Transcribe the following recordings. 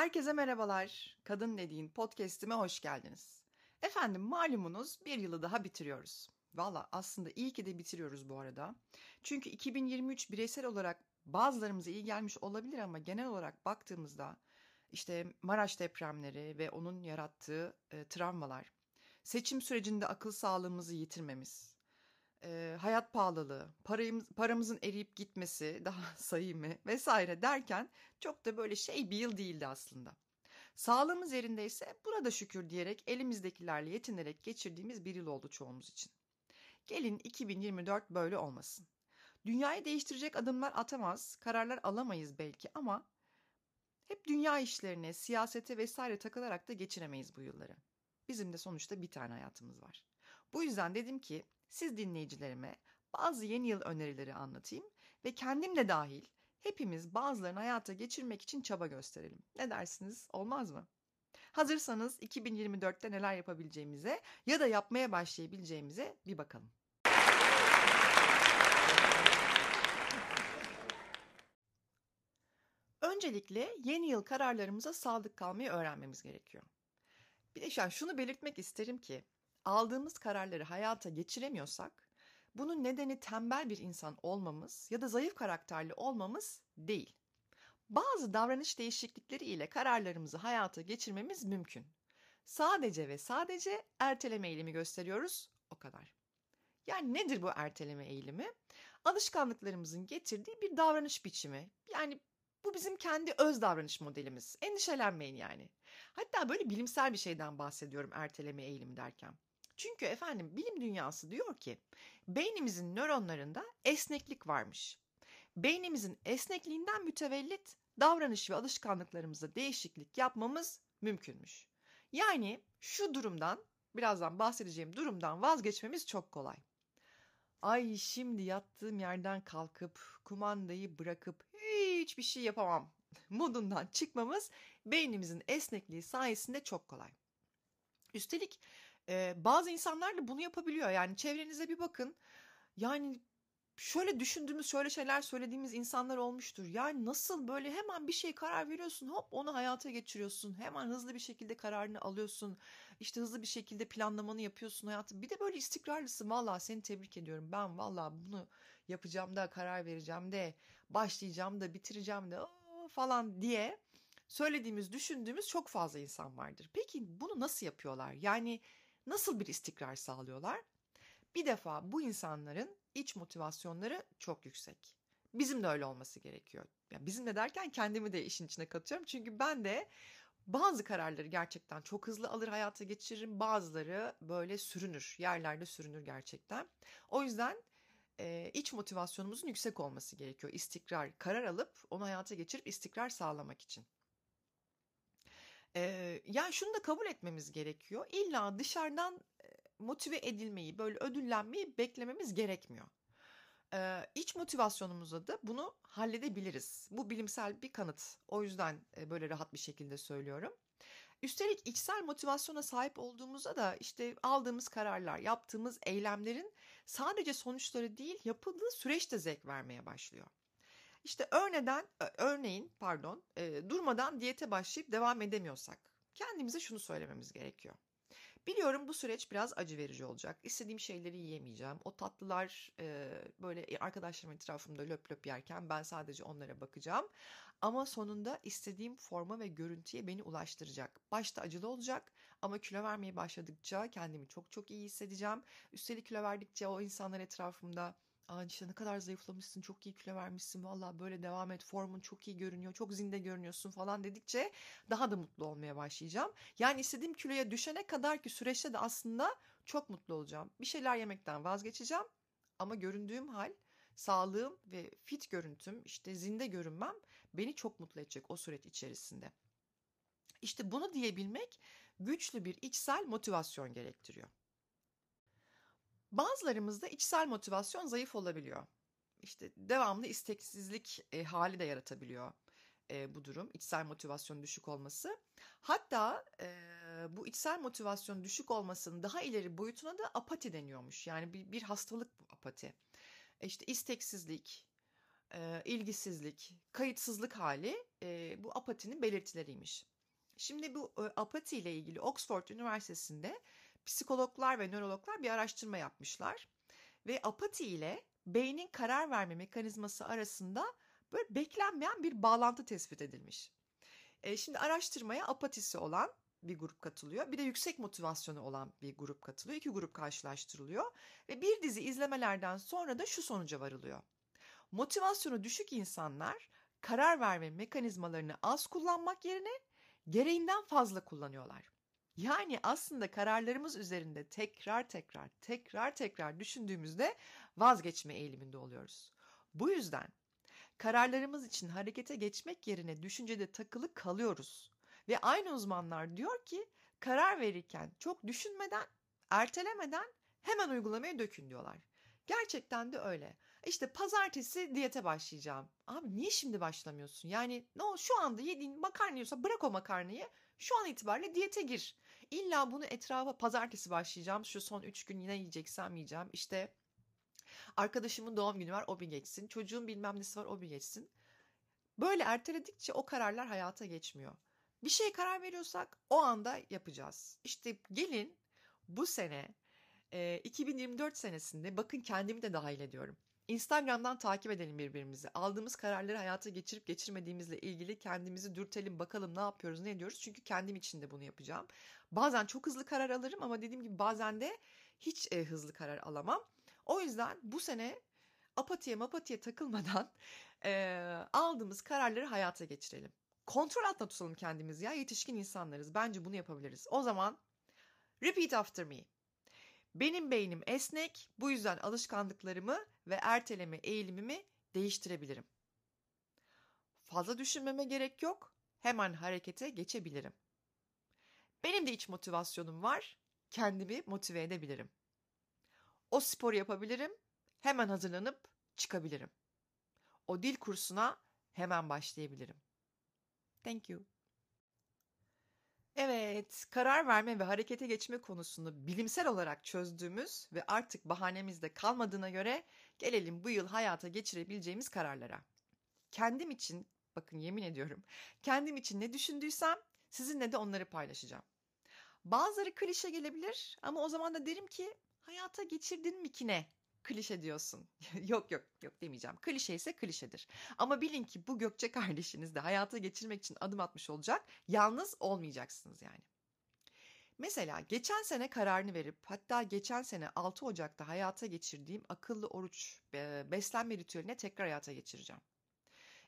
Herkese merhabalar. Kadın Dediğin podcast'ime hoş geldiniz. Efendim malumunuz bir yılı daha bitiriyoruz. Valla aslında iyi ki de bitiriyoruz bu arada. Çünkü 2023 bireysel olarak bazılarımıza iyi gelmiş olabilir ama genel olarak baktığımızda işte Maraş depremleri ve onun yarattığı e, travmalar, seçim sürecinde akıl sağlığımızı yitirmemiz, e, hayat pahalılığı, parayımız, paramızın eriyip gitmesi, daha sayımı vesaire derken çok da böyle şey bir yıl değildi aslında. Sağlığımız yerindeyse burada şükür diyerek elimizdekilerle yetinerek geçirdiğimiz bir yıl oldu çoğumuz için. Gelin 2024 böyle olmasın. Dünyayı değiştirecek adımlar atamaz, kararlar alamayız belki ama hep dünya işlerine, siyasete vesaire takılarak da geçiremeyiz bu yılları. Bizim de sonuçta bir tane hayatımız var. Bu yüzden dedim ki siz dinleyicilerime bazı yeni yıl önerileri anlatayım ve kendim de dahil hepimiz bazılarını hayata geçirmek için çaba gösterelim. Ne dersiniz? Olmaz mı? Hazırsanız 2024'te neler yapabileceğimize ya da yapmaya başlayabileceğimize bir bakalım. Öncelikle yeni yıl kararlarımıza sadık kalmayı öğrenmemiz gerekiyor. Bir de şu an şunu belirtmek isterim ki aldığımız kararları hayata geçiremiyorsak bunun nedeni tembel bir insan olmamız ya da zayıf karakterli olmamız değil. Bazı davranış değişiklikleri ile kararlarımızı hayata geçirmemiz mümkün. Sadece ve sadece erteleme eğilimi gösteriyoruz, o kadar. Yani nedir bu erteleme eğilimi? Alışkanlıklarımızın getirdiği bir davranış biçimi. Yani bu bizim kendi öz davranış modelimiz. Endişelenmeyin yani. Hatta böyle bilimsel bir şeyden bahsediyorum erteleme eğilimi derken. Çünkü efendim bilim dünyası diyor ki beynimizin nöronlarında esneklik varmış. Beynimizin esnekliğinden mütevellit davranış ve alışkanlıklarımızda değişiklik yapmamız mümkünmüş. Yani şu durumdan, birazdan bahsedeceğim durumdan vazgeçmemiz çok kolay. Ay şimdi yattığım yerden kalkıp kumandayı bırakıp hiçbir şey yapamam modundan çıkmamız beynimizin esnekliği sayesinde çok kolay. Üstelik e, bazı insanlar da bunu yapabiliyor. Yani çevrenize bir bakın. Yani şöyle düşündüğümüz, şöyle şeyler söylediğimiz insanlar olmuştur. Yani nasıl böyle hemen bir şey karar veriyorsun, hop onu hayata geçiriyorsun. Hemen hızlı bir şekilde kararını alıyorsun. İşte hızlı bir şekilde planlamanı yapıyorsun hayatı. Bir de böyle istikrarlısın. Valla seni tebrik ediyorum. Ben valla bunu yapacağım da, karar vereceğim de, başlayacağım da, bitireceğim de falan diye söylediğimiz, düşündüğümüz çok fazla insan vardır. Peki bunu nasıl yapıyorlar? Yani nasıl bir istikrar sağlıyorlar? Bir defa bu insanların iç motivasyonları çok yüksek. Bizim de öyle olması gerekiyor. Yani bizim de derken kendimi de işin içine katıyorum. Çünkü ben de bazı kararları gerçekten çok hızlı alır hayata geçiririm. Bazıları böyle sürünür. Yerlerde sürünür gerçekten. O yüzden e, iç motivasyonumuzun yüksek olması gerekiyor. İstikrar, karar alıp onu hayata geçirip istikrar sağlamak için. E, yani şunu da kabul etmemiz gerekiyor. İlla dışarıdan motive edilmeyi, böyle ödüllenmeyi beklememiz gerekmiyor. Ee, iç motivasyonumuzla da bunu halledebiliriz. Bu bilimsel bir kanıt. O yüzden böyle rahat bir şekilde söylüyorum. Üstelik içsel motivasyona sahip olduğumuzda da işte aldığımız kararlar, yaptığımız eylemlerin sadece sonuçları değil, yapıldığı süreç de zevk vermeye başlıyor. İşte örneden, örneğin pardon, e, durmadan diyete başlayıp devam edemiyorsak kendimize şunu söylememiz gerekiyor. Biliyorum bu süreç biraz acı verici olacak. İstediğim şeyleri yiyemeyeceğim. O tatlılar e, böyle arkadaşlarım etrafımda löp löp yerken ben sadece onlara bakacağım. Ama sonunda istediğim forma ve görüntüye beni ulaştıracak. Başta acılı olacak ama kilo vermeye başladıkça kendimi çok çok iyi hissedeceğim. Üstelik kilo verdikçe o insanlar etrafımda Aa işte ne kadar zayıflamışsın, çok iyi kilo vermişsin, valla böyle devam et, formun çok iyi görünüyor, çok zinde görünüyorsun falan dedikçe daha da mutlu olmaya başlayacağım. Yani istediğim kiloya düşene kadar ki süreçte de aslında çok mutlu olacağım. Bir şeyler yemekten vazgeçeceğim ama göründüğüm hal, sağlığım ve fit görüntüm, işte zinde görünmem beni çok mutlu edecek o süreç içerisinde. İşte bunu diyebilmek güçlü bir içsel motivasyon gerektiriyor. Bazılarımızda içsel motivasyon zayıf olabiliyor. İşte devamlı isteksizlik e, hali de yaratabiliyor e, bu durum. içsel motivasyon düşük olması. Hatta e, bu içsel motivasyon düşük olmasının daha ileri boyutuna da apati deniyormuş. Yani bir, bir hastalık bu apati. E işte isteksizlik, e, ilgisizlik, kayıtsızlık hali e, bu apatinin belirtileriymiş. Şimdi bu e, apati ile ilgili Oxford Üniversitesi'nde psikologlar ve nörologlar bir araştırma yapmışlar. Ve apati ile beynin karar verme mekanizması arasında böyle beklenmeyen bir bağlantı tespit edilmiş. E, şimdi araştırmaya apatisi olan bir grup katılıyor. Bir de yüksek motivasyonu olan bir grup katılıyor. İki grup karşılaştırılıyor. Ve bir dizi izlemelerden sonra da şu sonuca varılıyor. Motivasyonu düşük insanlar karar verme mekanizmalarını az kullanmak yerine gereğinden fazla kullanıyorlar. Yani aslında kararlarımız üzerinde tekrar tekrar tekrar tekrar düşündüğümüzde vazgeçme eğiliminde oluyoruz. Bu yüzden kararlarımız için harekete geçmek yerine düşüncede takılı kalıyoruz. Ve aynı uzmanlar diyor ki karar verirken çok düşünmeden, ertelemeden hemen uygulamaya dökün diyorlar. Gerçekten de öyle. İşte pazartesi diyete başlayacağım. Abi niye şimdi başlamıyorsun? Yani ne o şu anda yediğin makarna bırak o makarnayı. Şu an itibariyle diyete gir. İlla bunu etrafa pazartesi başlayacağım. Şu son üç gün yine yiyeceksem yiyeceğim. İşte arkadaşımın doğum günü var o bir geçsin. Çocuğun bilmem nesi var o bir geçsin. Böyle erteledikçe o kararlar hayata geçmiyor. Bir şeye karar veriyorsak o anda yapacağız. İşte gelin bu sene 2024 senesinde bakın kendimi de dahil ediyorum. Instagram'dan takip edelim birbirimizi. Aldığımız kararları hayata geçirip geçirmediğimizle ilgili kendimizi dürtelim bakalım ne yapıyoruz ne ediyoruz. Çünkü kendim için de bunu yapacağım. Bazen çok hızlı karar alırım ama dediğim gibi bazen de hiç e, hızlı karar alamam. O yüzden bu sene apatiye mapatiye takılmadan e, aldığımız kararları hayata geçirelim. Kontrol altında tutalım kendimizi ya yetişkin insanlarız. Bence bunu yapabiliriz. O zaman repeat after me. Benim beynim esnek, bu yüzden alışkanlıklarımı ve erteleme eğilimimi değiştirebilirim. Fazla düşünmeme gerek yok, hemen harekete geçebilirim. Benim de iç motivasyonum var, kendimi motive edebilirim. O spor yapabilirim, hemen hazırlanıp çıkabilirim. O dil kursuna hemen başlayabilirim. Thank you. Evet, karar verme ve harekete geçme konusunu bilimsel olarak çözdüğümüz ve artık bahanemizde kalmadığına göre gelelim bu yıl hayata geçirebileceğimiz kararlara. Kendim için, bakın yemin ediyorum, kendim için ne düşündüysem sizinle de onları paylaşacağım. Bazıları klişe gelebilir ama o zaman da derim ki hayata geçirdin mi ki ne? Klişe diyorsun. yok yok yok demeyeceğim. Klişe ise klişedir. Ama bilin ki bu Gökçe kardeşiniz de hayata geçirmek için adım atmış olacak. Yalnız olmayacaksınız yani. Mesela geçen sene kararını verip hatta geçen sene 6 Ocak'ta hayata geçirdiğim akıllı oruç beslenme ritüeline tekrar hayata geçireceğim.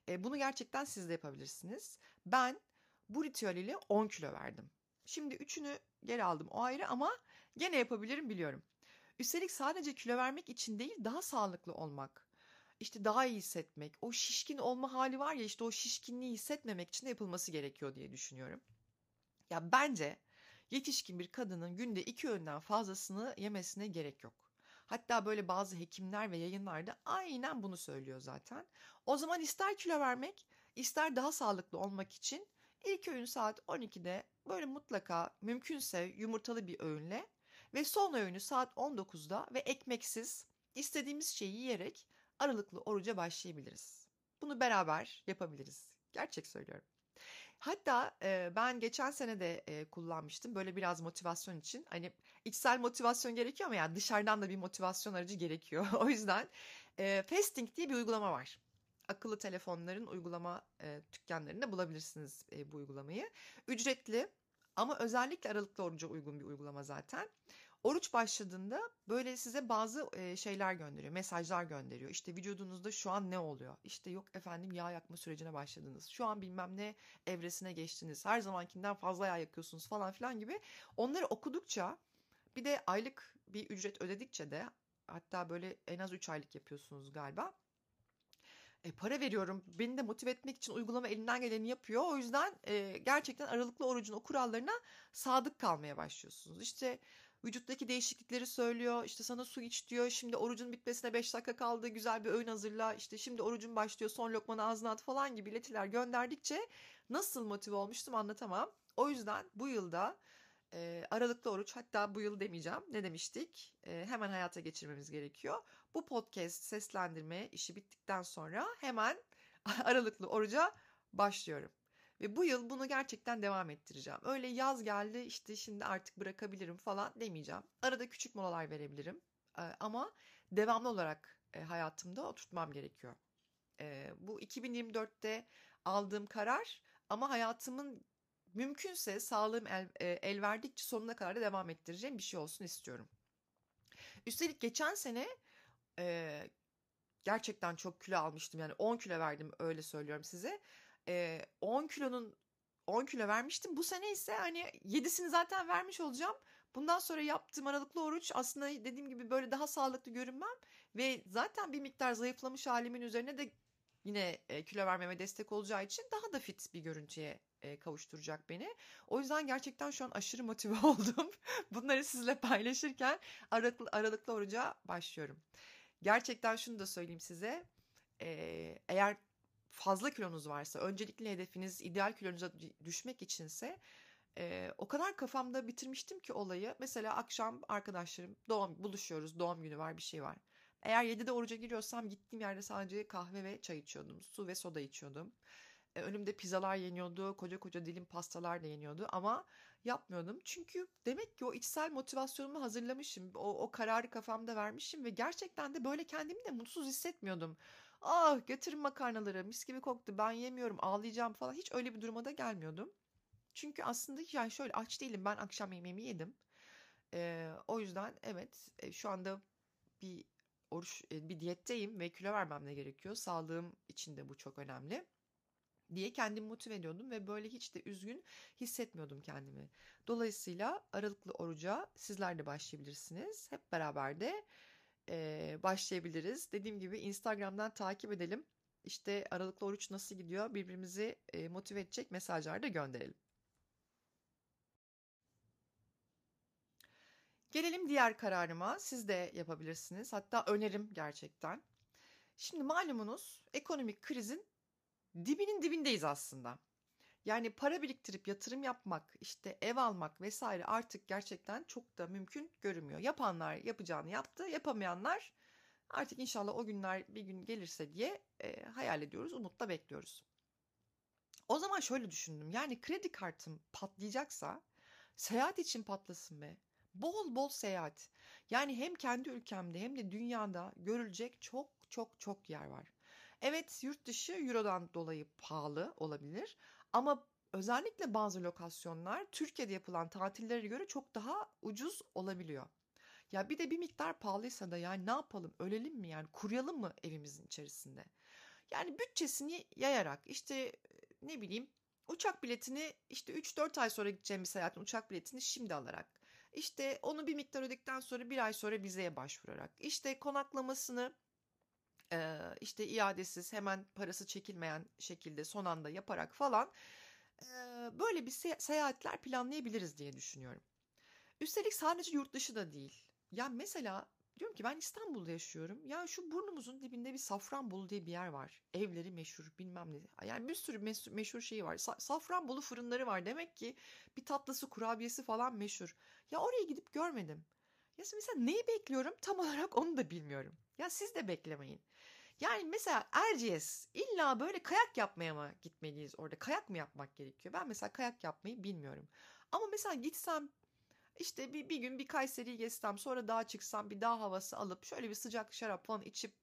E, bunu gerçekten siz de yapabilirsiniz. Ben bu ritüel ile 10 kilo verdim. Şimdi üçünü geri aldım o ayrı ama gene yapabilirim biliyorum. Üstelik sadece kilo vermek için değil daha sağlıklı olmak. İşte daha iyi hissetmek. O şişkin olma hali var ya işte o şişkinliği hissetmemek için de yapılması gerekiyor diye düşünüyorum. Ya bence yetişkin bir kadının günde iki öğünden fazlasını yemesine gerek yok. Hatta böyle bazı hekimler ve yayınlarda aynen bunu söylüyor zaten. O zaman ister kilo vermek, ister daha sağlıklı olmak için ilk öğün saat 12'de böyle mutlaka mümkünse yumurtalı bir öğünle ve son öğünü saat 19'da ve ekmeksiz istediğimiz şeyi yiyerek aralıklı oruca başlayabiliriz. Bunu beraber yapabiliriz. Gerçek söylüyorum. Hatta e, ben geçen sene de e, kullanmıştım böyle biraz motivasyon için. Hani içsel motivasyon gerekiyor ama yani dışarıdan da bir motivasyon aracı gerekiyor. o yüzden e, Fasting diye bir uygulama var. Akıllı telefonların uygulama e, dükkanlarında bulabilirsiniz e, bu uygulamayı. Ücretli ama özellikle aralıklı oruca uygun bir uygulama zaten. Oruç başladığında böyle size bazı şeyler gönderiyor, mesajlar gönderiyor. İşte vücudunuzda şu an ne oluyor? İşte yok efendim yağ yakma sürecine başladınız. Şu an bilmem ne evresine geçtiniz. Her zamankinden fazla yağ yakıyorsunuz falan filan gibi. Onları okudukça bir de aylık bir ücret ödedikçe de hatta böyle en az 3 aylık yapıyorsunuz galiba. E, para veriyorum. Beni de motive etmek için uygulama elinden geleni yapıyor. O yüzden e, gerçekten aralıklı orucun o kurallarına sadık kalmaya başlıyorsunuz. İşte vücuttaki değişiklikleri söylüyor. İşte sana su iç diyor. Şimdi orucun bitmesine 5 dakika kaldı. Güzel bir öğün hazırla. İşte şimdi orucun başlıyor. Son lokmanı ağzına at falan gibi iletiler gönderdikçe nasıl motive olmuştum anlatamam. O yüzden bu yılda e, aralıklı oruç hatta bu yıl demeyeceğim ne demiştik e, hemen hayata geçirmemiz gerekiyor. Bu podcast seslendirme işi bittikten sonra hemen aralıklı oruca başlıyorum. Ve bu yıl bunu gerçekten devam ettireceğim. Öyle yaz geldi işte şimdi artık bırakabilirim falan demeyeceğim. Arada küçük molalar verebilirim. E, ama devamlı olarak e, hayatımda oturtmam gerekiyor. E, bu 2024'te aldığım karar ama hayatımın mümkünse sağlığım el, e, el verdikçe sonuna kadar da devam ettireceğim bir şey olsun istiyorum. Üstelik geçen sene e, gerçekten çok kilo almıştım. Yani 10 kilo verdim öyle söylüyorum size. E, 10 kilonun 10 kilo vermiştim. Bu sene ise hani 7'sini zaten vermiş olacağım. Bundan sonra yaptığım aralıklı oruç aslında dediğim gibi böyle daha sağlıklı görünmem ve zaten bir miktar zayıflamış halimin üzerine de yine e, kilo vermeme destek olacağı için daha da fit bir görüntüye e, kavuşturacak beni. O yüzden gerçekten şu an aşırı motive oldum. Bunları sizle paylaşırken aralıklı, aralıklı oruca başlıyorum. Gerçekten şunu da söyleyeyim size. E, eğer fazla kilonuz varsa, öncelikli hedefiniz ideal kilonuza düşmek içinse e, o kadar kafamda bitirmiştim ki olayı. Mesela akşam arkadaşlarım doğum buluşuyoruz, doğum günü var, bir şey var. Eğer 7'de oruca giriyorsam gittiğim yerde sadece kahve ve çay içiyordum. Su ve soda içiyordum. E, önümde pizzalar yeniyordu, koca koca dilim pastalar da yeniyordu ama yapmıyordum. Çünkü demek ki o içsel motivasyonumu hazırlamışım. O, o kararı kafamda vermişim ve gerçekten de böyle kendimi de mutsuz hissetmiyordum. Ah götürün makarnaları mis gibi koktu ben yemiyorum ağlayacağım falan hiç öyle bir duruma da gelmiyordum. Çünkü aslında yani şöyle aç değilim ben akşam yemeğimi yedim. Ee, o yüzden evet e, şu anda bir oruç e, bir diyetteyim ve kilo vermem de gerekiyor. Sağlığım için de bu çok önemli diye kendimi motive ediyordum ve böyle hiç de üzgün hissetmiyordum kendimi. Dolayısıyla aralıklı oruca sizler de başlayabilirsiniz. Hep beraber de e, başlayabiliriz. Dediğim gibi Instagram'dan takip edelim. İşte aralıklı oruç nasıl gidiyor birbirimizi e, motive edecek mesajlar da gönderelim. Gelelim diğer kararıma. Siz de yapabilirsiniz. Hatta önerim gerçekten. Şimdi malumunuz ekonomik krizin dibinin dibindeyiz aslında. Yani para biriktirip yatırım yapmak, işte ev almak vesaire artık gerçekten çok da mümkün görünmüyor. Yapanlar yapacağını yaptı, yapamayanlar artık inşallah o günler bir gün gelirse diye e, hayal ediyoruz, umutla bekliyoruz. O zaman şöyle düşündüm. Yani kredi kartım patlayacaksa seyahat için patlasın be. Bol bol seyahat. Yani hem kendi ülkemde hem de dünyada görülecek çok çok çok yer var. Evet yurt dışı Euro'dan dolayı pahalı olabilir ama özellikle bazı lokasyonlar Türkiye'de yapılan tatillere göre çok daha ucuz olabiliyor. Ya bir de bir miktar pahalıysa da yani ne yapalım ölelim mi yani kuruyalım mı evimizin içerisinde? Yani bütçesini yayarak işte ne bileyim uçak biletini işte 3-4 ay sonra gideceğim bir seyahatin uçak biletini şimdi alarak işte onu bir miktar ödedikten sonra bir ay sonra vizeye başvurarak işte konaklamasını işte iadesiz hemen parası çekilmeyen şekilde son anda yaparak falan böyle bir seyahatler planlayabiliriz diye düşünüyorum. Üstelik sadece yurt dışı da değil. Ya mesela diyorum ki ben İstanbul'da yaşıyorum. Ya şu burnumuzun dibinde bir Safranbolu diye bir yer var. Evleri meşhur bilmem ne. Yani bir sürü meşhur, meşhur şeyi var. Sa- Safranbolu fırınları var. Demek ki bir tatlısı kurabiyesi falan meşhur. Ya oraya gidip görmedim. Ya mesela neyi bekliyorum tam olarak onu da bilmiyorum. Ya siz de beklemeyin. Yani mesela Erciyes illa böyle kayak yapmaya mı gitmeliyiz orada? Kayak mı yapmak gerekiyor? Ben mesela kayak yapmayı bilmiyorum. Ama mesela gitsem işte bir, bir gün bir Kayseri'yi gezsem sonra dağa çıksam bir dağ havası alıp şöyle bir sıcak şarap falan içip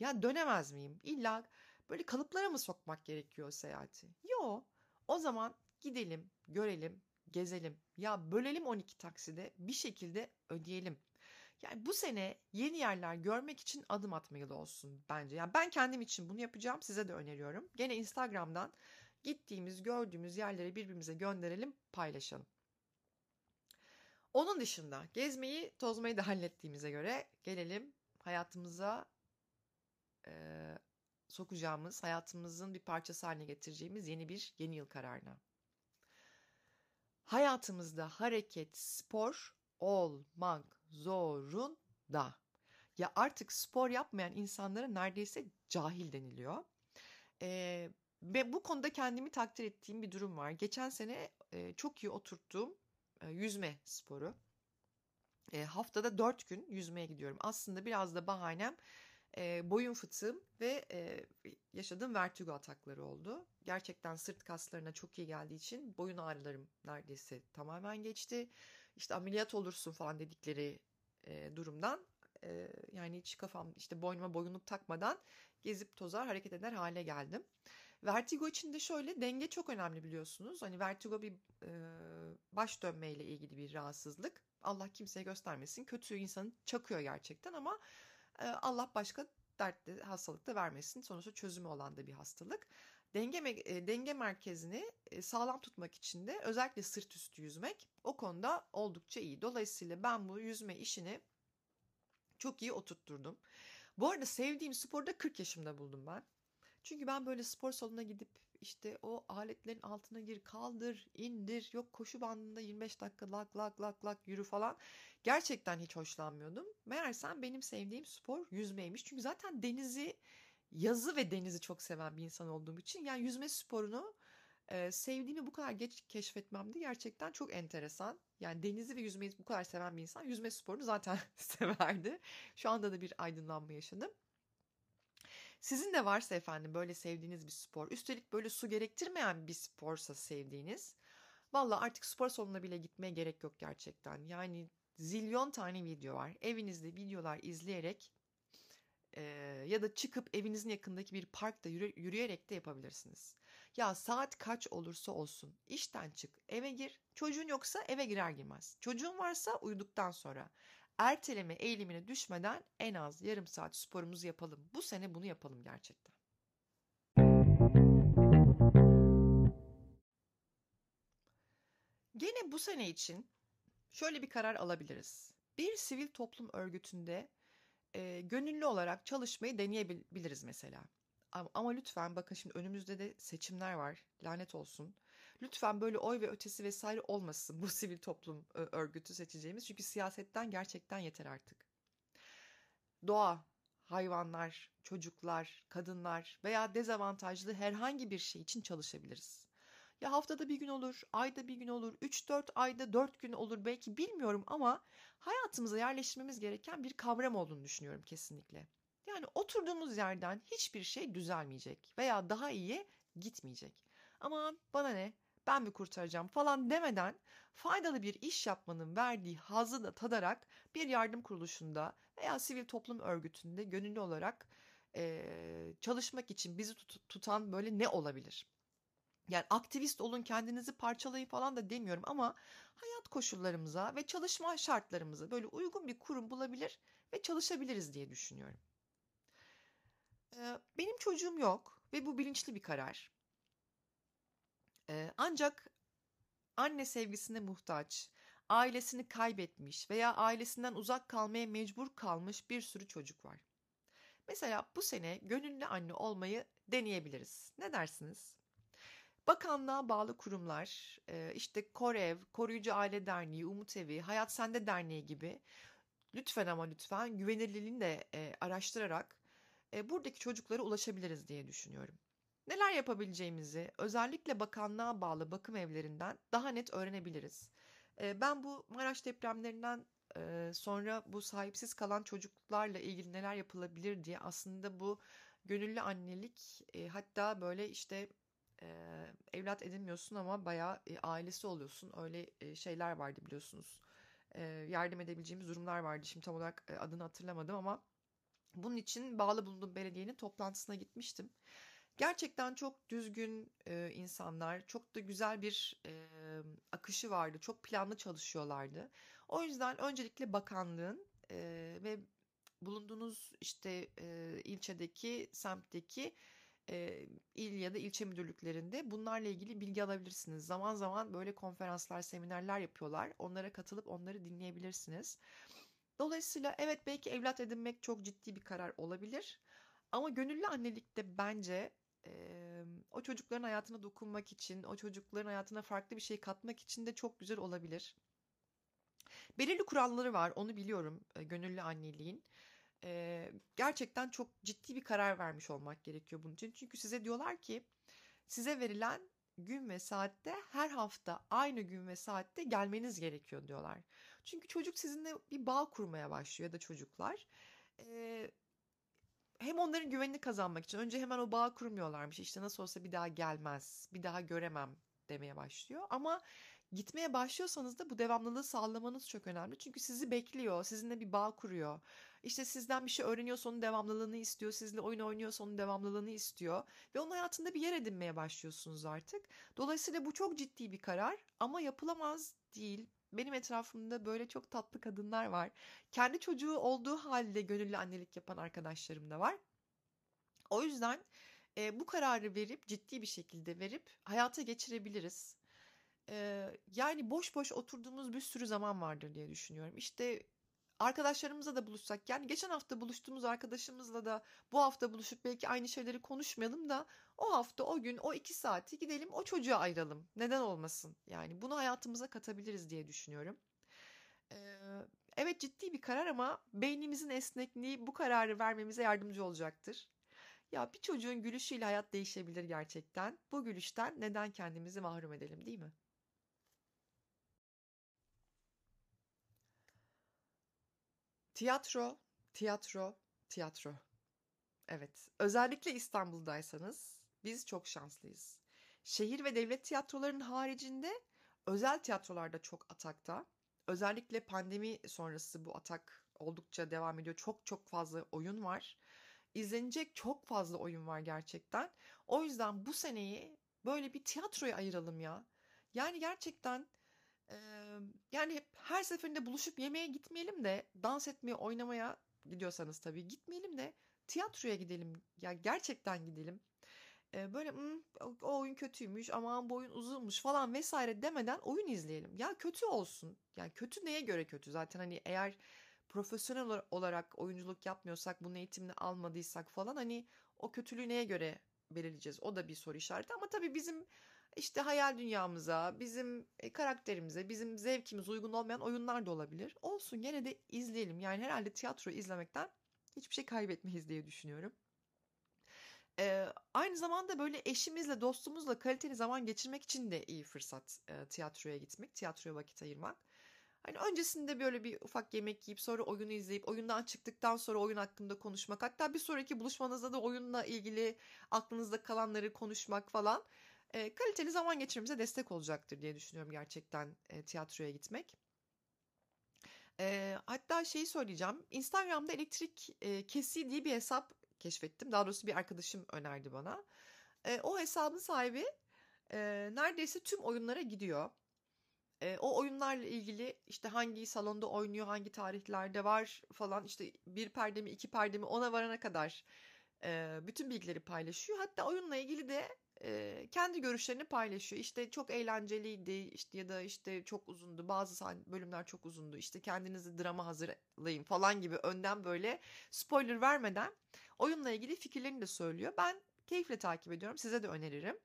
ya dönemez miyim? İlla böyle kalıplara mı sokmak gerekiyor seyahati? Yo o zaman gidelim, görelim, gezelim. Ya bölelim 12 takside bir şekilde ödeyelim. Yani bu sene yeni yerler görmek için adım atma yılı olsun bence. Yani ben kendim için bunu yapacağım. Size de öneriyorum. Gene Instagram'dan gittiğimiz, gördüğümüz yerleri birbirimize gönderelim, paylaşalım. Onun dışında gezmeyi, tozmayı da hallettiğimize göre gelelim hayatımıza e, sokacağımız, hayatımızın bir parçası haline getireceğimiz yeni bir yeni yıl kararına. Hayatımızda hareket, spor olmak zorunda. Ya artık spor yapmayan insanlara neredeyse cahil deniliyor. Ee, ve bu konuda kendimi takdir ettiğim bir durum var. Geçen sene e, çok iyi oturttuğum e, yüzme sporu. E, haftada dört gün yüzmeye gidiyorum. Aslında biraz da bahanem e, boyun fıtığım ve e, yaşadığım vertigo atakları oldu. Gerçekten sırt kaslarına çok iyi geldiği için boyun ağrılarım neredeyse tamamen geçti. İşte ameliyat olursun falan dedikleri e, durumdan e, yani hiç kafam işte boynuma boyunluk takmadan gezip tozar hareket eder hale geldim. Vertigo için de şöyle denge çok önemli biliyorsunuz. Hani vertigo bir e, baş dönmeyle ilgili bir rahatsızlık. Allah kimseye göstermesin. Kötü insanı çakıyor gerçekten ama e, Allah başka dertli hastalık da vermesin. Sonuçta çözümü olan da bir hastalık. Denge, e, denge merkezini e, sağlam tutmak için de özellikle sırt üstü yüzmek o konuda oldukça iyi. Dolayısıyla ben bu yüzme işini çok iyi oturtturdum. Bu arada sevdiğim sporda 40 yaşımda buldum ben. Çünkü ben böyle spor salonuna gidip işte o aletlerin altına gir, kaldır, indir, yok koşu bandında 25 dakika lak lak lak lak yürü falan. Gerçekten hiç hoşlanmıyordum. Meğersem benim sevdiğim spor yüzmeymiş. Çünkü zaten denizi, yazı ve denizi çok seven bir insan olduğum için yani yüzme sporunu e, sevdiğimi bu kadar geç keşfetmem de gerçekten çok enteresan. Yani denizi ve yüzmeyi bu kadar seven bir insan yüzme sporunu zaten severdi. Şu anda da bir aydınlanma yaşadım. Sizin de varsa efendim böyle sevdiğiniz bir spor, üstelik böyle su gerektirmeyen bir sporsa sevdiğiniz, valla artık spor salonuna bile gitmeye gerek yok gerçekten. Yani zilyon tane video var. Evinizde videolar izleyerek e, ya da çıkıp evinizin yakındaki bir parkta yürü, yürüyerek de yapabilirsiniz. Ya saat kaç olursa olsun işten çık eve gir çocuğun yoksa eve girer girmez. Çocuğun varsa uyuduktan sonra erteleme eğilimine düşmeden en az yarım saat sporumuzu yapalım. Bu sene bunu yapalım gerçekten. Gene bu sene için şöyle bir karar alabiliriz. Bir sivil toplum örgütünde e, gönüllü olarak çalışmayı deneyebiliriz mesela. Ama, ama lütfen bakın şimdi önümüzde de seçimler var. Lanet olsun. Lütfen böyle oy ve ötesi vesaire olmasın bu sivil toplum örgütü seçeceğimiz. Çünkü siyasetten gerçekten yeter artık. Doğa, hayvanlar, çocuklar, kadınlar veya dezavantajlı herhangi bir şey için çalışabiliriz. Ya haftada bir gün olur, ayda bir gün olur, 3-4 ayda 4 gün olur belki bilmiyorum ama hayatımıza yerleştirmemiz gereken bir kavram olduğunu düşünüyorum kesinlikle. Yani oturduğumuz yerden hiçbir şey düzelmeyecek veya daha iyi gitmeyecek. Ama bana ne? Ben mi kurtaracağım falan demeden faydalı bir iş yapmanın verdiği hazı da tadarak bir yardım kuruluşunda veya sivil toplum örgütünde gönüllü olarak e, çalışmak için bizi tut- tutan böyle ne olabilir? Yani aktivist olun kendinizi parçalayın falan da demiyorum ama hayat koşullarımıza ve çalışma şartlarımıza böyle uygun bir kurum bulabilir ve çalışabiliriz diye düşünüyorum. Benim çocuğum yok ve bu bilinçli bir karar. Ancak anne sevgisine muhtaç, ailesini kaybetmiş veya ailesinden uzak kalmaya mecbur kalmış bir sürü çocuk var. Mesela bu sene gönüllü anne olmayı deneyebiliriz. Ne dersiniz? Bakanlığa bağlı kurumlar, işte Korev, Koruyucu Aile Derneği, Umut Evi, Hayat Sende Derneği gibi lütfen ama lütfen güvenilirliğini de araştırarak buradaki çocuklara ulaşabiliriz diye düşünüyorum. Neler yapabileceğimizi özellikle bakanlığa bağlı bakım evlerinden daha net öğrenebiliriz. Ben bu Maraş depremlerinden sonra bu sahipsiz kalan çocuklarla ilgili neler yapılabilir diye aslında bu gönüllü annelik hatta böyle işte evlat edinmiyorsun ama bayağı ailesi oluyorsun öyle şeyler vardı biliyorsunuz. Yardım edebileceğimiz durumlar vardı şimdi tam olarak adını hatırlamadım ama bunun için bağlı bulunduğum belediyenin toplantısına gitmiştim. Gerçekten çok düzgün e, insanlar, çok da güzel bir e, akışı vardı, çok planlı çalışıyorlardı. O yüzden öncelikle bakanlığın e, ve bulunduğunuz işte e, ilçedeki, semtteki e, il ya da ilçe müdürlüklerinde bunlarla ilgili bilgi alabilirsiniz. Zaman zaman böyle konferanslar, seminerler yapıyorlar. Onlara katılıp onları dinleyebilirsiniz. Dolayısıyla evet belki evlat edinmek çok ciddi bir karar olabilir. Ama gönüllü annelikte bence e, o çocukların hayatına dokunmak için, o çocukların hayatına farklı bir şey katmak için de çok güzel olabilir. Belirli kuralları var, onu biliyorum gönüllü anneliğin. E, gerçekten çok ciddi bir karar vermiş olmak gerekiyor bunun için. Çünkü size diyorlar ki size verilen gün ve saatte her hafta aynı gün ve saatte gelmeniz gerekiyor diyorlar. Çünkü çocuk sizinle bir bağ kurmaya başlıyor ya da çocuklar. Ee, hem onların güvenini kazanmak için önce hemen o bağ kurmuyorlarmış. İşte nasıl olsa bir daha gelmez, bir daha göremem demeye başlıyor. Ama gitmeye başlıyorsanız da bu devamlılığı sağlamanız çok önemli. Çünkü sizi bekliyor, sizinle bir bağ kuruyor. İşte sizden bir şey öğreniyorsa onun devamlılığını istiyor. Sizle oyun oynuyorsa onun devamlılığını istiyor. Ve onun hayatında bir yer edinmeye başlıyorsunuz artık. Dolayısıyla bu çok ciddi bir karar ama yapılamaz değil. Benim etrafımda böyle çok tatlı kadınlar var. Kendi çocuğu olduğu halde gönüllü annelik yapan arkadaşlarım da var. O yüzden e, bu kararı verip ciddi bir şekilde verip hayata geçirebiliriz. E, yani boş boş oturduğumuz bir sürü zaman vardır diye düşünüyorum. İşte arkadaşlarımızla da buluşsak yani geçen hafta buluştuğumuz arkadaşımızla da bu hafta buluşup belki aynı şeyleri konuşmayalım da o hafta o gün o iki saati gidelim o çocuğa ayıralım. Neden olmasın? Yani bunu hayatımıza katabiliriz diye düşünüyorum. Ee, evet ciddi bir karar ama beynimizin esnekliği bu kararı vermemize yardımcı olacaktır. Ya bir çocuğun gülüşüyle hayat değişebilir gerçekten. Bu gülüşten neden kendimizi mahrum edelim değil mi? Tiyatro, tiyatro, tiyatro. Evet, özellikle İstanbul'daysanız biz çok şanslıyız. Şehir ve devlet tiyatrolarının haricinde özel tiyatrolar da çok atakta. Özellikle pandemi sonrası bu atak oldukça devam ediyor. Çok çok fazla oyun var. İzlenecek çok fazla oyun var gerçekten. O yüzden bu seneyi böyle bir tiyatroya ayıralım ya. Yani gerçekten yani her seferinde buluşup yemeğe gitmeyelim de dans etmeye oynamaya gidiyorsanız tabii gitmeyelim de tiyatroya gidelim. Ya gerçekten gidelim. böyle o oyun kötüymüş aman bu oyun uzunmuş falan vesaire demeden oyun izleyelim. Ya kötü olsun. Yani kötü neye göre kötü? Zaten hani eğer profesyonel olarak oyunculuk yapmıyorsak, bunun eğitimini almadıysak falan hani o kötülüğü neye göre belirleyeceğiz? O da bir soru işareti ama tabii bizim işte hayal dünyamıza, bizim e, karakterimize, bizim zevkimiz uygun olmayan oyunlar da olabilir. Olsun gene de izleyelim. Yani herhalde tiyatro izlemekten hiçbir şey kaybetmeyiz diye düşünüyorum. Ee, aynı zamanda böyle eşimizle, dostumuzla kaliteli zaman geçirmek için de iyi fırsat e, tiyatroya gitmek, tiyatroya vakit ayırmak. Hani öncesinde böyle bir ufak yemek yiyip sonra oyunu izleyip oyundan çıktıktan sonra oyun hakkında konuşmak. Hatta bir sonraki buluşmanızda da oyunla ilgili aklınızda kalanları konuşmak falan e, kaliteli zaman geçirmemize destek olacaktır diye düşünüyorum gerçekten e, tiyatroya gitmek. E, hatta şeyi söyleyeceğim. Instagram'da elektrik e, kesi diye bir hesap keşfettim. Daha doğrusu bir arkadaşım önerdi bana. E, o hesabın sahibi e, neredeyse tüm oyunlara gidiyor. E, o oyunlarla ilgili işte hangi salonda oynuyor, hangi tarihlerde var falan işte bir perde mi iki perde mi ona varana kadar e, bütün bilgileri paylaşıyor. Hatta oyunla ilgili de e, kendi görüşlerini paylaşıyor. İşte çok eğlenceliydi işte ya da işte çok uzundu. Bazı bölümler çok uzundu. İşte kendinizi drama hazırlayın falan gibi önden böyle spoiler vermeden oyunla ilgili fikirlerini de söylüyor. Ben keyifle takip ediyorum. Size de öneririm.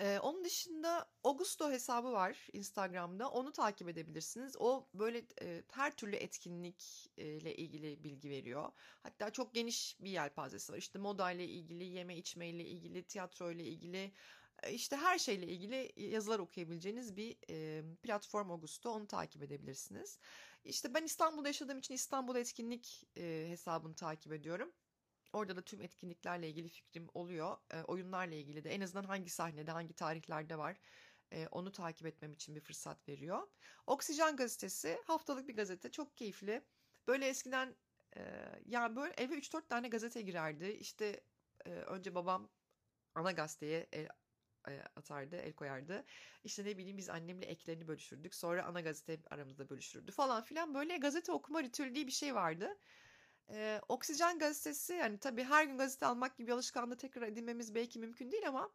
Ee, onun dışında Augusto hesabı var Instagram'da. Onu takip edebilirsiniz. O böyle e, her türlü etkinlikle ilgili bilgi veriyor. Hatta çok geniş bir yelpazesi var. İşte moda ile ilgili, yeme içme ile ilgili, tiyatro ile ilgili, işte her şeyle ilgili yazılar okuyabileceğiniz bir e, platform Augusto. Onu takip edebilirsiniz. İşte ben İstanbul'da yaşadığım için İstanbul etkinlik e, hesabını takip ediyorum. Orada da tüm etkinliklerle ilgili fikrim oluyor. E, oyunlarla ilgili de en azından hangi sahnede, hangi tarihlerde var e, onu takip etmem için bir fırsat veriyor. Oksijen gazetesi haftalık bir gazete. Çok keyifli. Böyle eskiden e, yani böyle eve 3-4 tane gazete girerdi. İşte e, önce babam ana gazeteye el, e, atardı, el koyardı. İşte ne bileyim biz annemle eklerini bölüşürdük. Sonra ana gazete aramızda bölüşürdü falan filan. Böyle gazete okuma ritüeli diye bir şey vardı. Ee, Oksijen gazetesi yani tabii her gün gazete almak gibi alışkanlığı tekrar edinmemiz belki mümkün değil ama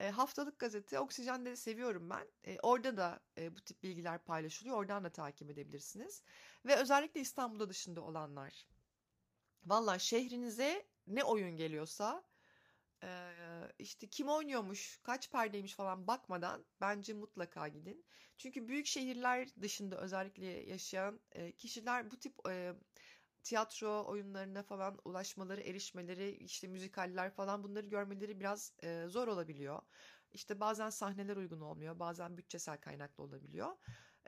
e, haftalık gazete Oksijen'de seviyorum ben. E, orada da e, bu tip bilgiler paylaşılıyor. Oradan da takip edebilirsiniz. Ve özellikle İstanbul'da dışında olanlar. Valla şehrinize ne oyun geliyorsa e, işte kim oynuyormuş, kaç perdeymiş falan bakmadan bence mutlaka gidin. Çünkü büyük şehirler dışında özellikle yaşayan e, kişiler bu tip e, tiyatro oyunlarına falan ulaşmaları, erişmeleri, işte müzikaller falan bunları görmeleri biraz e, zor olabiliyor. İşte bazen sahneler uygun olmuyor, bazen bütçesel kaynaklı olabiliyor.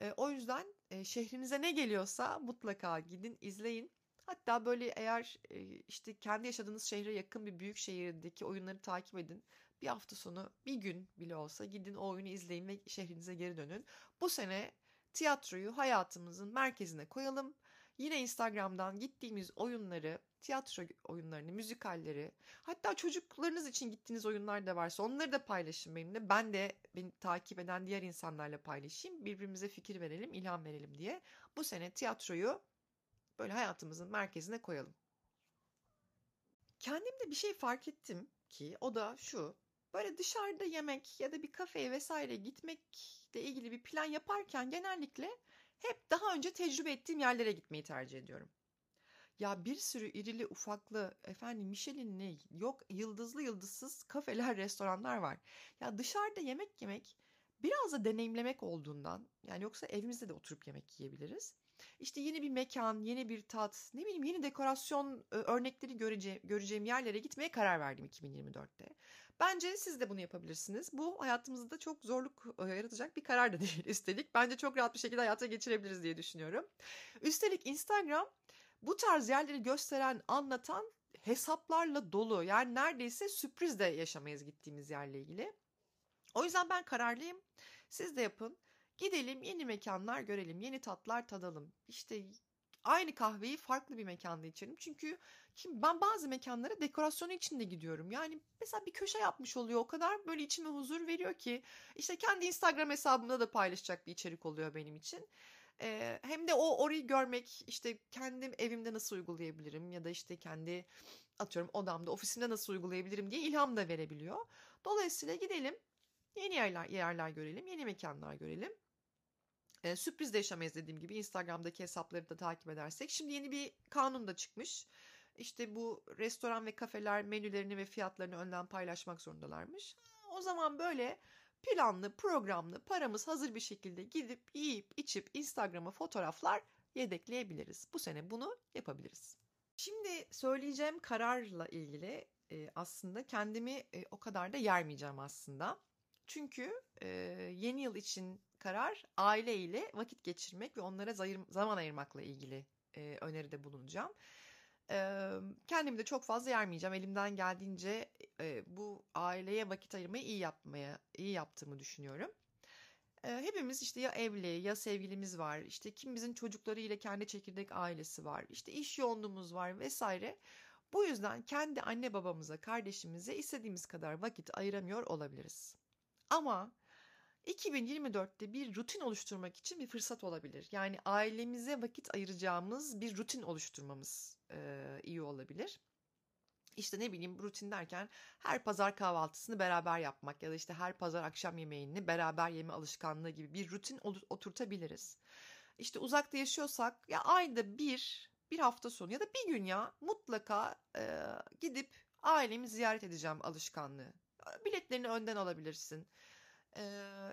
E, o yüzden e, şehrinize ne geliyorsa mutlaka gidin, izleyin. Hatta böyle eğer e, işte kendi yaşadığınız şehre yakın bir büyük şehirdeki oyunları takip edin. Bir hafta sonu bir gün bile olsa gidin o oyunu izleyin ve şehrinize geri dönün. Bu sene tiyatroyu hayatımızın merkezine koyalım. Yine Instagram'dan gittiğimiz oyunları, tiyatro oyunlarını, müzikalleri, hatta çocuklarınız için gittiğiniz oyunlar da varsa onları da paylaşın benimle. Ben de beni takip eden diğer insanlarla paylaşayım. Birbirimize fikir verelim, ilham verelim diye. Bu sene tiyatroyu böyle hayatımızın merkezine koyalım. Kendimde bir şey fark ettim ki o da şu. Böyle dışarıda yemek ya da bir kafeye vesaire gitmekle ilgili bir plan yaparken genellikle hep daha önce tecrübe ettiğim yerlere gitmeyi tercih ediyorum. Ya bir sürü irili ufaklı efendim Michelin'li yok yıldızlı yıldızsız kafeler, restoranlar var. Ya dışarıda yemek yemek biraz da deneyimlemek olduğundan yani yoksa evimizde de oturup yemek yiyebiliriz. İşte yeni bir mekan, yeni bir tat, ne bileyim yeni dekorasyon örnekleri göreceğim, göreceğim yerlere gitmeye karar verdim 2024'te. Bence siz de bunu yapabilirsiniz. Bu hayatımızda çok zorluk yaratacak bir karar da değil üstelik. Bence çok rahat bir şekilde hayata geçirebiliriz diye düşünüyorum. Üstelik Instagram bu tarz yerleri gösteren, anlatan hesaplarla dolu. Yani neredeyse sürpriz de yaşamayız gittiğimiz yerle ilgili. O yüzden ben kararlıyım. Siz de yapın. Gidelim yeni mekanlar görelim, yeni tatlar tadalım. İşte aynı kahveyi farklı bir mekanda içelim. Çünkü şimdi ben bazı mekanlara dekorasyonu için de gidiyorum. Yani mesela bir köşe yapmış oluyor. O kadar böyle içime huzur veriyor ki. işte kendi Instagram hesabımda da paylaşacak bir içerik oluyor benim için. Ee, hem de o orayı görmek işte kendim evimde nasıl uygulayabilirim ya da işte kendi atıyorum odamda ofisimde nasıl uygulayabilirim diye ilham da verebiliyor. Dolayısıyla gidelim yeni yerler, yerler görelim, yeni mekanlar görelim. E, sürpriz de yaşamayız dediğim gibi Instagram'daki hesapları da takip edersek. Şimdi yeni bir kanun da çıkmış. İşte bu restoran ve kafeler menülerini ve fiyatlarını önden paylaşmak zorundalarmış. O zaman böyle planlı, programlı, paramız hazır bir şekilde gidip yiyip içip Instagram'a fotoğraflar yedekleyebiliriz. Bu sene bunu yapabiliriz. Şimdi söyleyeceğim kararla ilgili e, aslında kendimi e, o kadar da yermeyeceğim aslında. Çünkü e, yeni yıl için karar aile ile vakit geçirmek ve onlara zaman ayırmakla ilgili e, öneride bulunacağım. E, kendimi de çok fazla yermeyeceğim. Elimden geldiğince e, bu aileye vakit ayırmayı iyi yapmaya iyi yaptığımı düşünüyorum. E, hepimiz işte ya evli ya sevgilimiz var. İşte kimimizin çocukları ile kendi çekirdek ailesi var. İşte iş yoğunluğumuz var vesaire. Bu yüzden kendi anne babamıza, kardeşimize istediğimiz kadar vakit ayıramıyor olabiliriz. Ama 2024'te bir rutin oluşturmak için bir fırsat olabilir. Yani ailemize vakit ayıracağımız bir rutin oluşturmamız e, iyi olabilir. İşte ne bileyim rutin derken her pazar kahvaltısını beraber yapmak ya da işte her pazar akşam yemeğini beraber yeme alışkanlığı gibi bir rutin oturtabiliriz. İşte uzakta yaşıyorsak ya ayda bir bir hafta sonu ya da bir gün ya mutlaka e, gidip ailemi ziyaret edeceğim alışkanlığı. Biletlerini önden alabilirsin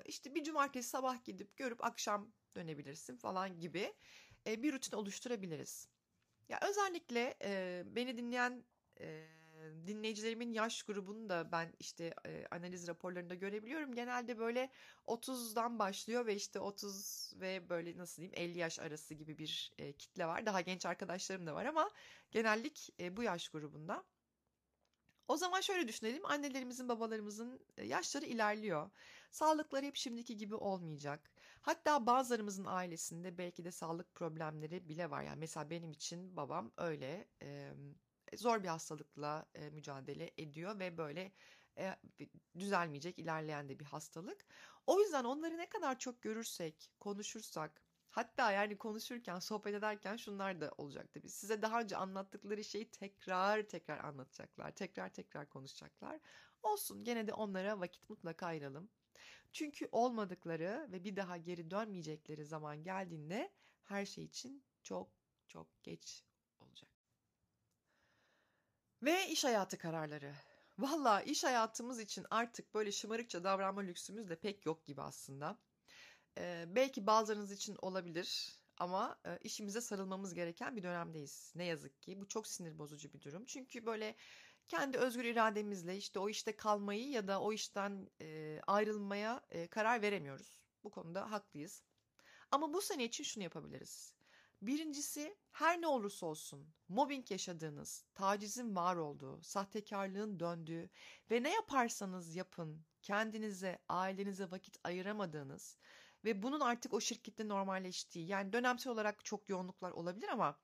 işte bir cumartesi sabah gidip görüp akşam dönebilirsin falan gibi bir rutin oluşturabiliriz. Ya özellikle beni dinleyen dinleyicilerimin yaş grubunu da ben işte analiz raporlarında görebiliyorum. Genelde böyle 30'dan başlıyor ve işte 30 ve böyle nasıl diyeyim 50 yaş arası gibi bir kitle var. Daha genç arkadaşlarım da var ama genellik bu yaş grubunda. O zaman şöyle düşünelim annelerimizin babalarımızın yaşları ilerliyor. Sağlıkları hep şimdiki gibi olmayacak. Hatta bazılarımızın ailesinde belki de sağlık problemleri bile var. Yani mesela benim için babam öyle e, zor bir hastalıkla e, mücadele ediyor ve böyle e, düzelmeyecek ilerleyen de bir hastalık. O yüzden onları ne kadar çok görürsek, konuşursak, Hatta yani konuşurken, sohbet ederken şunlar da olacak tabii. Size daha önce anlattıkları şeyi tekrar tekrar anlatacaklar. Tekrar tekrar konuşacaklar. Olsun gene de onlara vakit mutlaka ayıralım. Çünkü olmadıkları ve bir daha geri dönmeyecekleri zaman geldiğinde her şey için çok çok geç olacak. Ve iş hayatı kararları. Valla iş hayatımız için artık böyle şımarıkça davranma lüksümüz de pek yok gibi aslında. Ee, belki bazılarınız için olabilir ama e, işimize sarılmamız gereken bir dönemdeyiz. Ne yazık ki bu çok sinir bozucu bir durum. Çünkü böyle kendi özgür irademizle işte o işte kalmayı ya da o işten e, ayrılmaya e, karar veremiyoruz. Bu konuda haklıyız. Ama bu sene için şunu yapabiliriz. Birincisi her ne olursa olsun mobbing yaşadığınız, tacizin var olduğu, sahtekarlığın döndüğü ve ne yaparsanız yapın kendinize, ailenize vakit ayıramadığınız ve bunun artık o şirkette normalleştiği yani dönemsel olarak çok yoğunluklar olabilir ama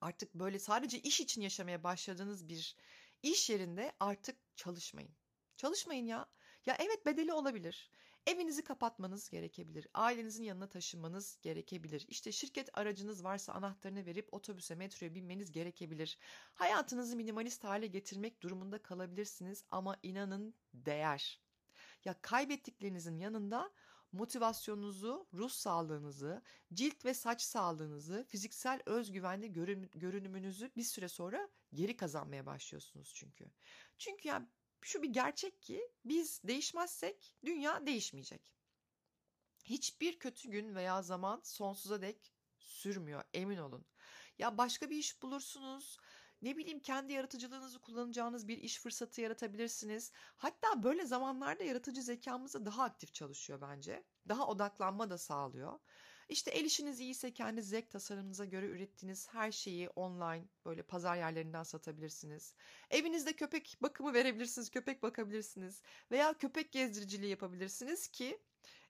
artık böyle sadece iş için yaşamaya başladığınız bir iş yerinde artık çalışmayın. Çalışmayın ya. Ya evet bedeli olabilir. Evinizi kapatmanız gerekebilir. Ailenizin yanına taşınmanız gerekebilir. İşte şirket aracınız varsa anahtarını verip otobüse, metroya binmeniz gerekebilir. Hayatınızı minimalist hale getirmek durumunda kalabilirsiniz ama inanın değer. Ya kaybettiklerinizin yanında motivasyonunuzu, ruh sağlığınızı, cilt ve saç sağlığınızı, fiziksel özgüvenli görünümünüzü bir süre sonra geri kazanmaya başlıyorsunuz çünkü. Çünkü ya şu bir gerçek ki biz değişmezsek dünya değişmeyecek. Hiçbir kötü gün veya zaman sonsuza dek sürmüyor emin olun. Ya başka bir iş bulursunuz. Ne bileyim kendi yaratıcılığınızı kullanacağınız bir iş fırsatı yaratabilirsiniz. Hatta böyle zamanlarda yaratıcı zekamızı daha aktif çalışıyor bence. Daha odaklanma da sağlıyor. İşte el işiniz iyiyse kendi zevk tasarımınıza göre ürettiğiniz her şeyi online böyle pazar yerlerinden satabilirsiniz. Evinizde köpek bakımı verebilirsiniz, köpek bakabilirsiniz veya köpek gezdiriciliği yapabilirsiniz ki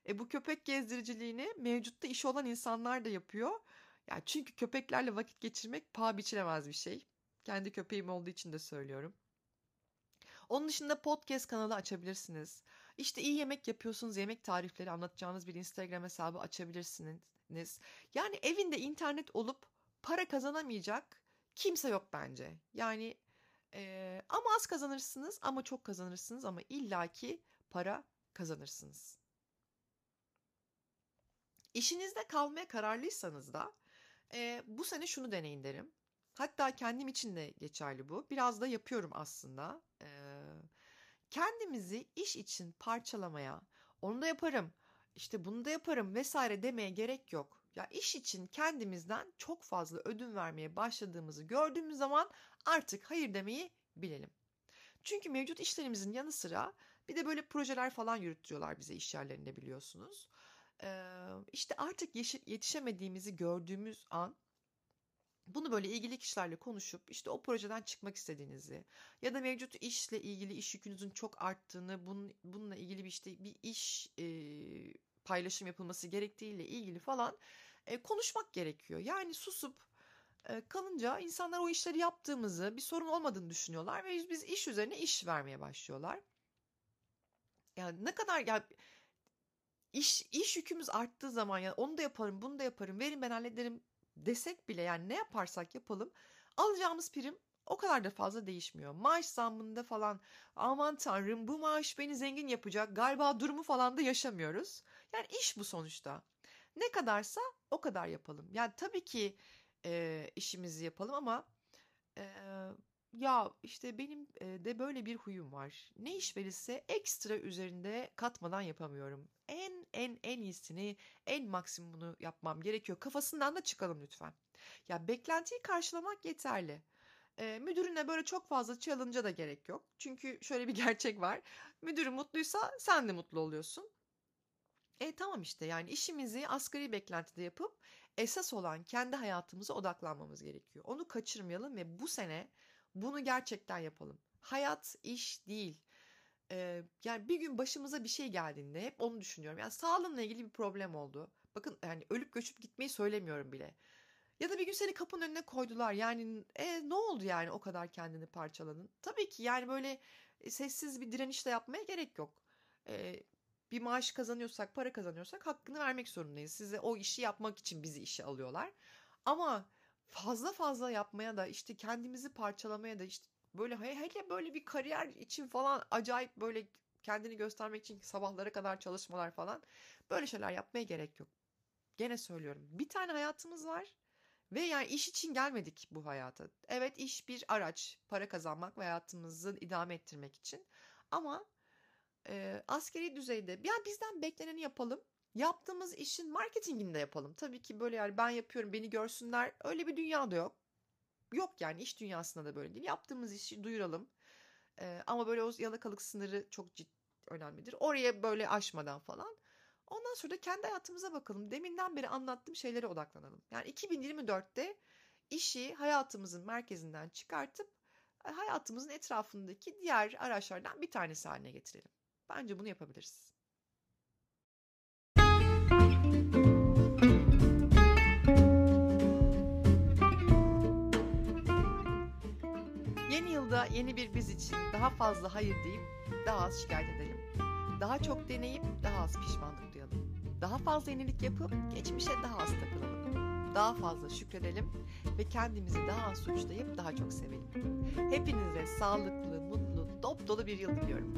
e, bu köpek gezdiriciliğini mevcutta iş olan insanlar da yapıyor. Yani çünkü köpeklerle vakit geçirmek paha biçilemez bir şey. Kendi köpeğim olduğu için de söylüyorum. Onun dışında podcast kanalı açabilirsiniz. İşte iyi yemek yapıyorsunuz, yemek tarifleri anlatacağınız bir Instagram hesabı açabilirsiniz. Yani evinde internet olup para kazanamayacak kimse yok bence. Yani e, ama az kazanırsınız ama çok kazanırsınız ama illaki para kazanırsınız. İşinizde kalmaya kararlıysanız da e, bu sene şunu deneyin derim. Hatta kendim için de geçerli bu. Biraz da yapıyorum aslında. Kendimizi iş için parçalamaya, onu da yaparım, işte bunu da yaparım vesaire demeye gerek yok. Ya iş için kendimizden çok fazla ödün vermeye başladığımızı gördüğümüz zaman artık hayır demeyi bilelim. Çünkü mevcut işlerimizin yanı sıra bir de böyle projeler falan yürütüyorlar bize iş yerlerinde biliyorsunuz. Ee, işte artık yetişemediğimizi gördüğümüz an bunu böyle ilgili kişilerle konuşup işte o projeden çıkmak istediğinizi ya da mevcut işle ilgili iş yükünüzün çok arttığını, bunun, bununla ilgili bir işte bir iş e, paylaşım yapılması gerektiğiyle ilgili falan e, konuşmak gerekiyor. Yani susup e, kalınca insanlar o işleri yaptığımızı, bir sorun olmadığını düşünüyorlar ve biz, biz iş üzerine iş vermeye başlıyorlar. Yani ne kadar ya iş iş yükümüz arttığı zaman ya onu da yaparım, bunu da yaparım, verin ben hallederim desek bile yani ne yaparsak yapalım alacağımız prim o kadar da fazla değişmiyor. Maaş zammında falan aman tanrım bu maaş beni zengin yapacak galiba durumu falan da yaşamıyoruz. Yani iş bu sonuçta. Ne kadarsa o kadar yapalım. Yani tabii ki e, işimizi yapalım ama e, ya işte benim de böyle bir huyum var. Ne iş verirse ekstra üzerinde katmadan yapamıyorum. En en iyisini, en maksimumunu yapmam gerekiyor. Kafasından da çıkalım lütfen. Ya beklentiyi karşılamak yeterli. E, müdürüne böyle çok fazla challenge'a da gerek yok. Çünkü şöyle bir gerçek var. Müdürü mutluysa sen de mutlu oluyorsun. E tamam işte yani işimizi asgari beklentide yapıp esas olan kendi hayatımıza odaklanmamız gerekiyor. Onu kaçırmayalım ve bu sene bunu gerçekten yapalım. Hayat iş değil. Ee, yani bir gün başımıza bir şey geldiğinde hep onu düşünüyorum. Yani sağlığımla ilgili bir problem oldu. Bakın yani ölüp göçüp gitmeyi söylemiyorum bile. Ya da bir gün seni kapının önüne koydular. Yani e, ne oldu yani o kadar kendini parçaladın? Tabii ki yani böyle e, sessiz bir direniş de yapmaya gerek yok. E, bir maaş kazanıyorsak, para kazanıyorsak hakkını vermek zorundayız. Size o işi yapmak için bizi işe alıyorlar. Ama fazla fazla yapmaya da işte kendimizi parçalamaya da işte böyle hele böyle bir kariyer için falan acayip böyle kendini göstermek için sabahlara kadar çalışmalar falan böyle şeyler yapmaya gerek yok. Gene söylüyorum. Bir tane hayatımız var ve yani iş için gelmedik bu hayata. Evet iş bir araç, para kazanmak ve hayatımızı idame ettirmek için. Ama e, askeri düzeyde yani bizden bekleneni yapalım yaptığımız işin marketingini de yapalım. Tabii ki böyle yani ben yapıyorum beni görsünler öyle bir dünyada yok. Yok yani iş dünyasında da böyle değil. Yaptığımız işi duyuralım. Ee, ama böyle o yalakalık sınırı çok ciddi önemlidir. Oraya böyle aşmadan falan. Ondan sonra da kendi hayatımıza bakalım. Deminden beri anlattığım şeylere odaklanalım. Yani 2024'te işi hayatımızın merkezinden çıkartıp e, hayatımızın etrafındaki diğer araçlardan bir tanesi haline getirelim. Bence bunu yapabiliriz. Yeni yılda yeni bir biz için daha fazla hayır deyip daha az şikayet edelim. Daha çok deneyip daha az pişmanlık duyalım. Daha fazla yenilik yapıp geçmişe daha az takılalım. Daha fazla şükredelim ve kendimizi daha az suçlayıp daha çok sevelim. Hepinize sağlıklı, mutlu, dop dolu bir yıl diliyorum.